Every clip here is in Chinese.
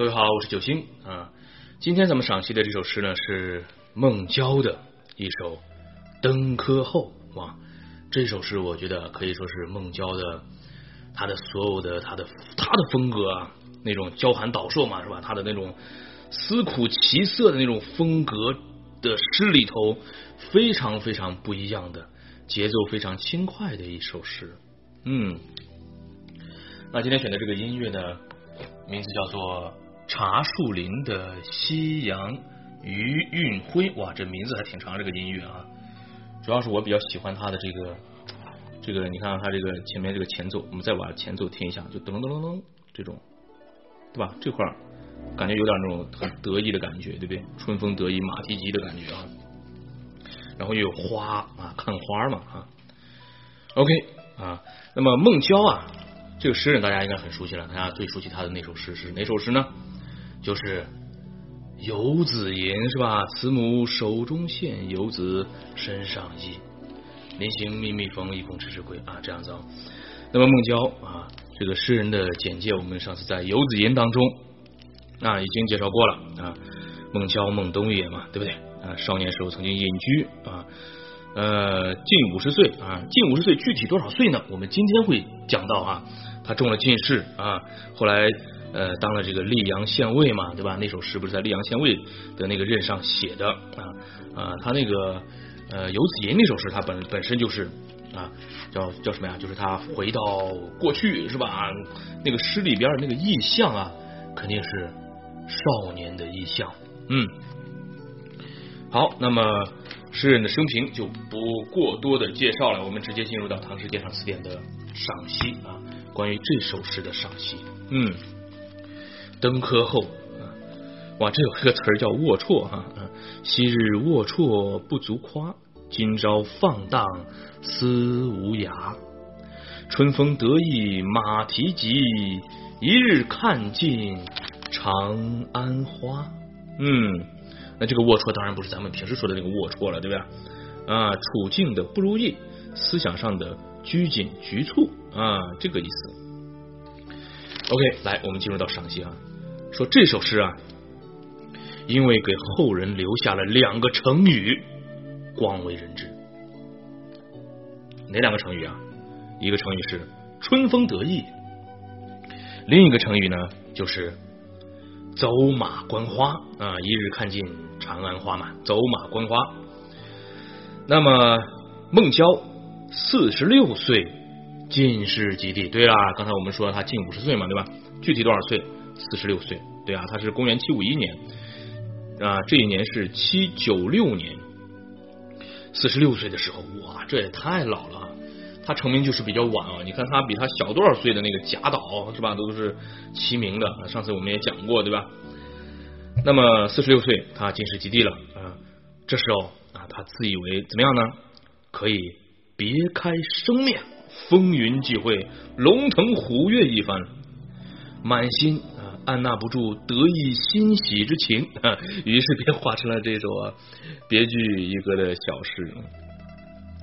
各位好，我是九星啊。今天咱们赏析的这首诗呢，是孟郊的一首《登科后》哇。这首诗我觉得可以说是孟郊的他的所有的他的他的风格啊，那种娇寒岛瘦嘛，是吧？他的那种思苦奇色的那种风格的诗里头，非常非常不一样的节奏，非常轻快的一首诗。嗯，那今天选的这个音乐呢，名字叫做。茶树林的夕阳余韵辉，哇，这名字还挺长，这个音乐啊，主要是我比较喜欢他的这个这个，你看他这个前面这个前奏，我们再把前奏听一下，就噔噔噔噔这种，对吧？这块感觉有点那种很得意的感觉，对不对？春风得意马蹄疾的感觉啊，然后又有花啊，看花嘛啊。OK 啊，那么孟郊啊，这个诗人大家应该很熟悉了，大家最熟悉他的那首诗是哪首诗呢？就是游子吟是吧？慈母手中线，游子身上衣。临行密密缝，意恐迟迟归啊，这样子。那么孟郊啊，这个诗人的简介，我们上次在游子吟当中啊已经介绍过了啊。孟郊，孟东也嘛，对不对啊？少年时候曾经隐居啊，呃，近五十岁啊，近五十岁，具体多少岁呢？我们今天会讲到啊，他中了进士啊，后来。呃，当了这个溧阳县尉嘛，对吧？那首诗不是在溧阳县尉的那个任上写的啊啊，他那个呃游子吟那首诗，他本本身就是啊，叫叫什么呀？就是他回到过去是吧？那个诗里边的那个意象啊，肯定是少年的意象。嗯，好，那么诗人的生平就不过多的介绍了，我们直接进入到《唐诗鉴赏词典》的赏析啊，关于这首诗的赏析。嗯。登科后啊，哇，这有一个词儿叫龌龊哈。啊昔日龌龊不足夸，今朝放荡思无涯。春风得意马蹄疾，一日看尽长安花。嗯，那这个龌龊当然不是咱们平时说的那个龌龊了，对不对？啊，处境的不如意，思想上的拘谨局促啊，这个意思。OK，来，我们进入到赏析啊。说这首诗啊，因为给后人留下了两个成语，广为人知。哪两个成语啊？一个成语是“春风得意”，另一个成语呢就是“走马观花”啊，一日看尽长安花嘛，走马观花。那么孟郊四十六岁进士及第，对啦，刚才我们说他近五十岁嘛，对吧？具体多少岁？四十六岁，对啊，他是公元七五一年啊，这一年是七九六年，四十六岁的时候，哇，这也太老了。他成名就是比较晚啊，你看他比他小多少岁的那个贾岛是吧，都是齐名的。上次我们也讲过，对吧？那么四十六岁，他进士及第了啊，这时候啊，他自以为怎么样呢？可以别开生面，风云际会，龙腾虎跃一番，满心。按捺不住得意欣喜之情，于是便画成了这首别具一格的小诗。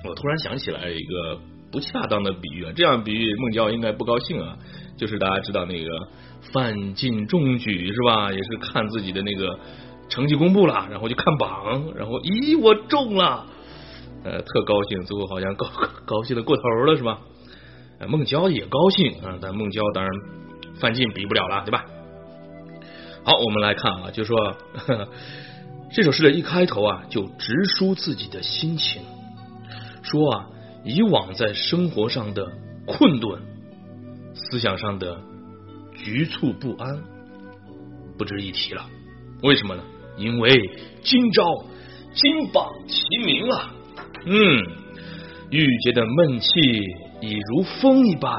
我突然想起来一个不恰当的比喻，这样比喻孟郊应该不高兴啊。就是大家知道那个范进中举是吧？也是看自己的那个成绩公布了，然后就看榜，然后咦我中了，呃特高兴，最后好像高 高兴的过头了是吧？孟郊也高兴啊，但孟郊当然范进比不了了，对吧？好，我们来看啊，就说 这首诗的一开头啊，就直抒自己的心情，说啊，以往在生活上的困顿，思想上的局促不安，不值一提了。为什么呢？因为今朝金榜题名啊，嗯，郁结的闷气已如风一般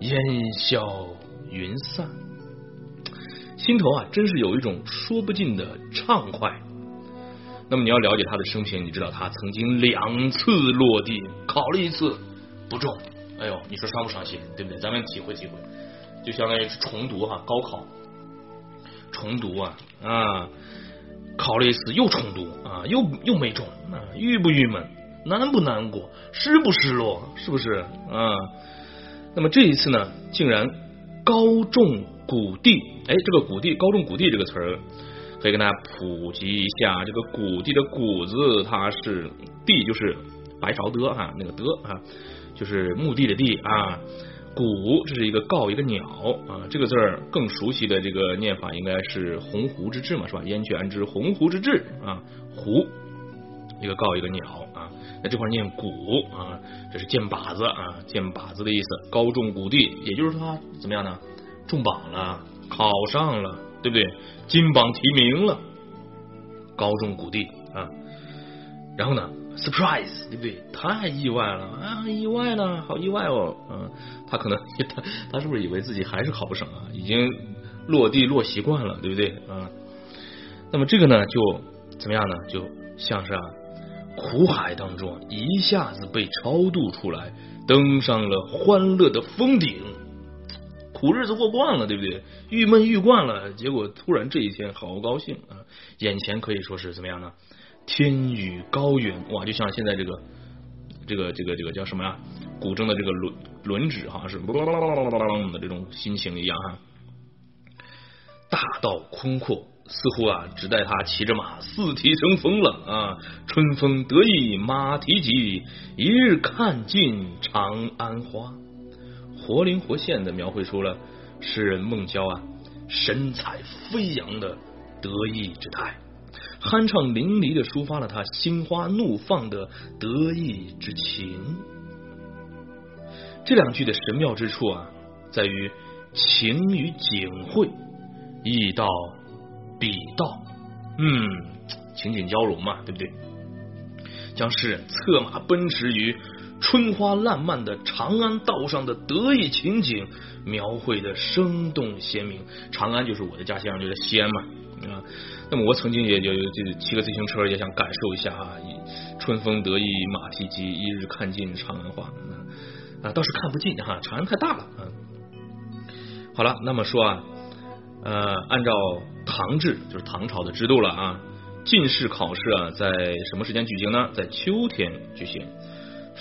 烟消云散。心头啊，真是有一种说不尽的畅快。那么你要了解他的生平，你知道他曾经两次落地，考了一次不中。哎呦，你说伤不伤心？对不对？咱们体会体会，就相当于是重读哈，高考重读啊啊，考了一次又重读啊，又又没中啊，郁不郁闷？难不难过？失不失落？是不是啊？那么这一次呢，竟然高中。谷地，哎，这个谷地，高中谷地这个词儿，可以跟大家普及一下。这个谷地的谷字，它是地，就是白勺的哈，那个的啊，就是墓地的地啊。谷，这是一个告一个鸟啊，这个字儿更熟悉的这个念法应该是鸿鹄之志嘛，是吧？燕雀安知鸿鹄之志啊，鹄，一个告一个鸟啊，那这块念谷啊，这是箭靶子啊，箭靶子的意思，高中谷地，也就是说怎么样呢？中榜了，考上了，对不对？金榜题名了，高中古地啊，然后呢，surprise，对不对？太意外了啊，意外了，好意外哦，嗯，他可能他他是不是以为自己还是考不上啊？已经落地落习惯了，对不对啊？那么这个呢，就怎么样呢？就像是啊，苦海当中一下子被超度出来，登上了欢乐的峰顶。苦日子过惯了，对不对？郁闷郁惯了，结果突然这一天好高兴啊！眼前可以说是怎么样呢？天宇高远哇，就像现在这个这个这个这个叫什么呀？古筝的这个轮轮指，好像是的这种心情一样哈。大道宽阔，似乎啊，只待他骑着马四蹄生风了啊！春风得意马蹄疾，一日看尽长安花。活灵活现的描绘出了诗人孟郊啊神采飞扬的得意之态，酣畅淋漓的抒发了他心花怒放的得意之情。这两句的神妙之处啊，在于情与景会，意到笔到，嗯，情景交融嘛，对不对？将诗人策马奔驰于。春花烂漫的长安道上的得意情景描绘的生动鲜明。长安就是我的家乡，就是西安嘛啊。那么我曾经也就就骑个自行车，也想感受一下啊，春风得意马蹄疾，一日看尽长安花啊。倒是看不尽哈，长安太大了。好了，那么说啊，呃，按照唐制，就是唐朝的制度了啊。进士考试啊，在什么时间举行呢？在秋天举行。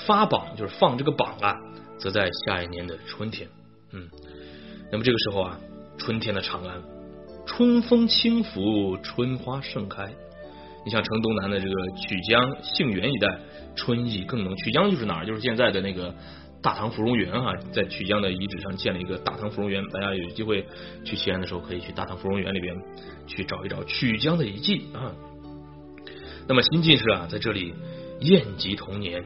发榜就是放这个榜啊，则在下一年的春天。嗯，那么这个时候啊，春天的长安，春风轻拂，春花盛开。你像城东南的这个曲江、杏园一带，春意更浓。曲江就是哪儿？就是现在的那个大唐芙蓉园啊，在曲江的遗址上建了一个大唐芙蓉园。大家有机会去西安的时候，可以去大唐芙蓉园里边去找一找曲江的遗迹啊。那么新进士啊，在这里宴集童年。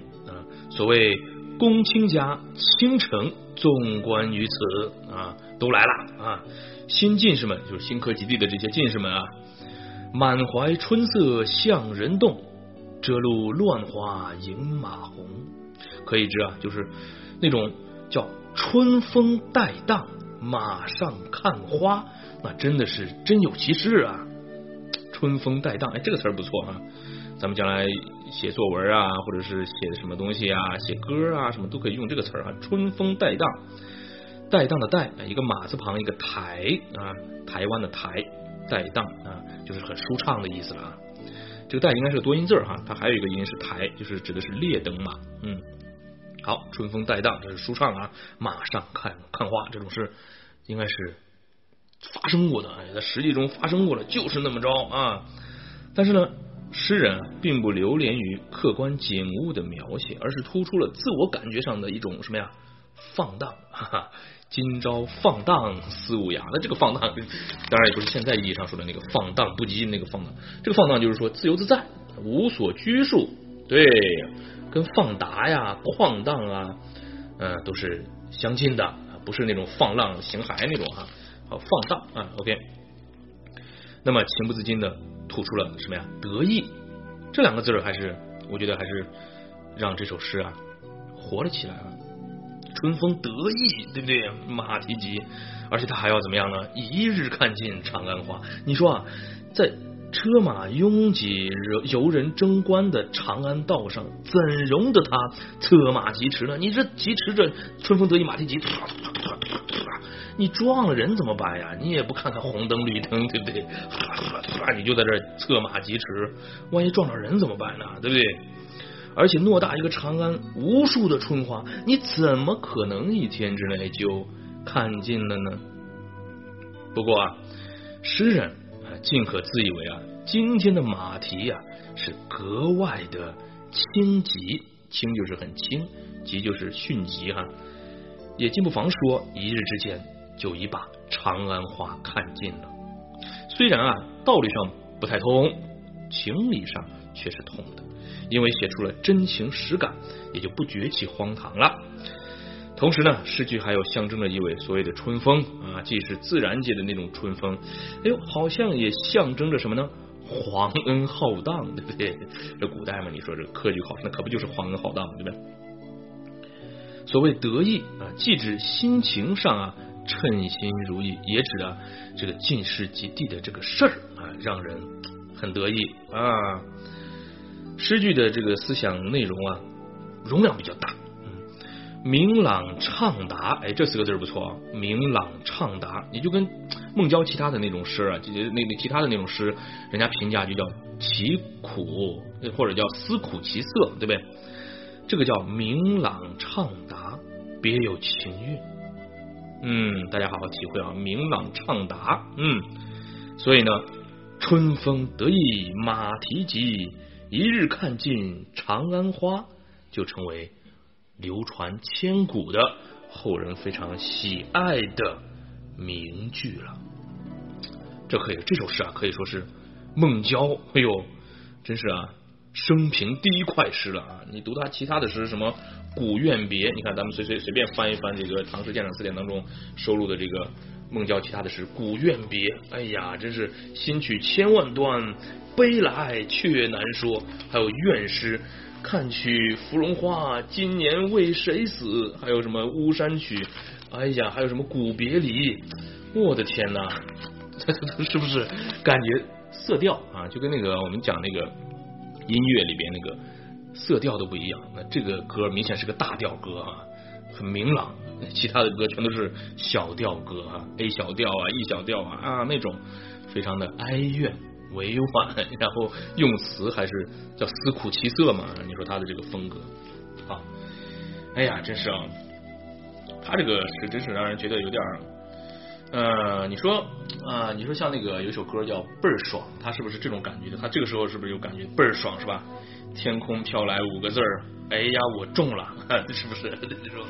所谓公卿家倾城，纵观于此啊，都来了啊！新进士们就是新科及第的这些进士们啊，满怀春色向人动，遮路乱花迎马红。可以知啊，就是那种叫春风带荡，马上看花，那真的是真有其事啊！春风带荡，哎，这个词儿不错啊，咱们将来。写作文啊，或者是写的什么东西啊，写歌啊，什么都可以用这个词儿啊。春风带荡，带荡的带，一个马字旁，一个台啊，台湾的台，带荡啊，就是很舒畅的意思了啊。这个带应该是个多音字哈，它还有一个音是台，就是指的是列等马。嗯，好，春风带荡，这是舒畅啊。马上看看花，这种事应该是发生过的，在实际中发生过了，就是那么着啊。但是呢。诗人并不流连于客观景物的描写，而是突出了自我感觉上的一种什么呀？放荡，哈哈！今朝放荡思无涯。那这个放荡，当然也不是现在意义上说的那个放荡不羁那个放荡。这个放荡就是说自由自在，无所拘束。对，跟放达呀、旷荡啊，嗯，都是相近的，不是那种放浪形骸那种哈。好，放荡啊，OK。那么情不自禁的。吐出了什么呀？得意这两个字儿，还是我觉得还是让这首诗啊活了起来了。春风得意，对不对？马蹄疾，而且他还要怎么样呢？一日看尽长安花。你说啊，在车马拥挤、游人争观的长安道上，怎容得他策马疾驰呢？你这疾驰着，春风得意马蹄疾。你撞了人怎么办呀？你也不看看红灯绿灯，对不对？你就在这策马疾驰，万一撞到人怎么办呢？对不对？而且偌大一个长安，无数的春花，你怎么可能一天之内就看尽了呢？不过啊，诗人啊尽可自以为啊，今天的马蹄呀是格外的轻疾，轻就是很轻，疾就是迅疾哈，也竟不妨说一日之间就已把长安花看尽了。虽然啊道理上不太通，情理上却是通的，因为写出了真情实感，也就不觉其荒唐了。同时呢，诗句还有象征着一位所谓的春风啊，既是自然界的那种春风，哎呦，好像也象征着什么呢？皇恩浩荡，对不对？这古代嘛，你说这科举考试，那可不就是皇恩浩荡嘛，对不对？所谓得意啊，既指心情上啊称心如意，也指啊这个进士及第的这个事儿啊，让人很得意啊。诗句的这个思想内容啊，容量比较大。嗯明朗畅达，哎，这四个字不错。明朗畅达，你就跟孟郊其他的那种诗啊，那那其他的那种诗，人家评价就叫其苦，或者叫思苦其色，对不对？这个叫明朗畅达，别有情韵。嗯，大家好好体会啊，明朗畅达。嗯，所以呢，春风得意马蹄疾，一日看尽长安花，就成为。流传千古的后人非常喜爱的名句了，这可以这首诗啊，可以说是孟郊，哎呦，真是啊，生平第一快诗了啊！你读他其他的诗，什么《古怨别》，你看咱们随随随便翻一翻这个《唐诗鉴赏词典》当中收录的这个孟郊其他的诗，《古怨别》，哎呀，真是新曲千万端，悲来却难说，还有怨诗。看取芙蓉花，今年为谁死？还有什么巫山曲？哎呀，还有什么古别离？我的天哪，是不是感觉色调啊，就跟那个我们讲那个音乐里边那个色调都不一样？那这个歌明显是个大调歌啊，很明朗；其他的歌全都是小调歌啊，A 小调啊，E 小调啊啊那种，非常的哀怨。委婉，然后用词还是叫思苦其色嘛？你说他的这个风格啊，哎呀，真是啊，他这个是真是让人觉得有点呃，你说啊，你说像那个有一首歌叫倍儿爽，他是不是这种感觉的？他这个时候是不是有感觉倍儿爽是吧？天空飘来五个字儿，哎呀，我中了，是不是？这种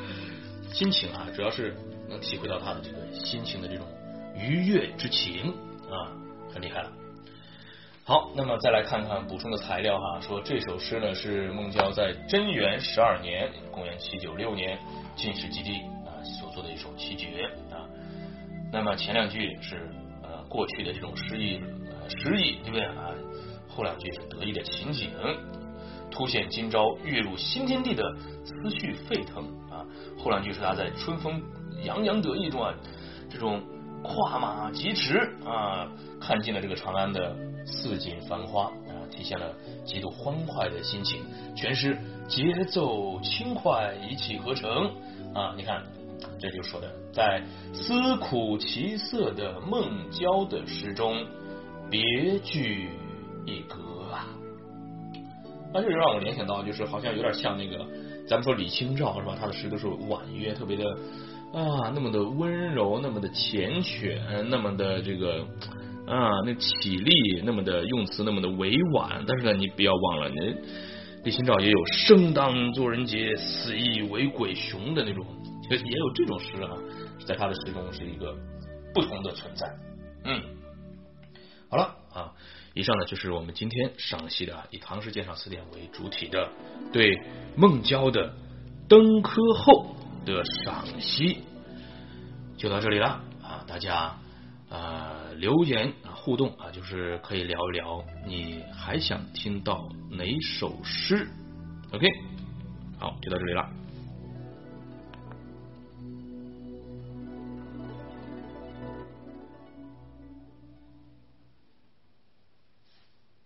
心情啊，主要是能体会到他的这个心情的这种愉悦之情啊，很厉害了。好，那么再来看看补充的材料哈，说这首诗呢是孟郊在贞元十二年（公元七九六年）进士及第啊所做的一首七绝啊。那么前两句是呃过去的这种诗意诗意，对不对啊？后两句是得意的情景，凸显今朝跃入新天地的思绪沸腾啊。后两句是他在春风洋洋得意中啊，这种跨马疾驰啊，看尽了这个长安的。四锦繁花啊，体现了极度欢快的心情，全诗节奏轻快，一气呵成啊！你看，这就说的，在思苦其色的孟郊的诗中，别具一格啊！那就让我联想到，就是好像有点像那个，咱们说李清照是吧？他的诗都是婉约，特别的啊，那么的温柔，那么的缱绻，那么的这个。啊，那体力那么的用词那么的委婉，但是呢，你不要忘了，你李清照也有生当作人杰，死亦为鬼雄的那种，也也有这种诗啊，在他的诗中是一个不同的存在。嗯，好了啊，以上呢就是我们今天赏析的以《唐诗鉴赏词典》为主体的对孟郊的《登科后》的赏析，就到这里了啊，大家啊。留言啊，互动啊，就是可以聊一聊，你还想听到哪首诗？OK，好，就到这里了。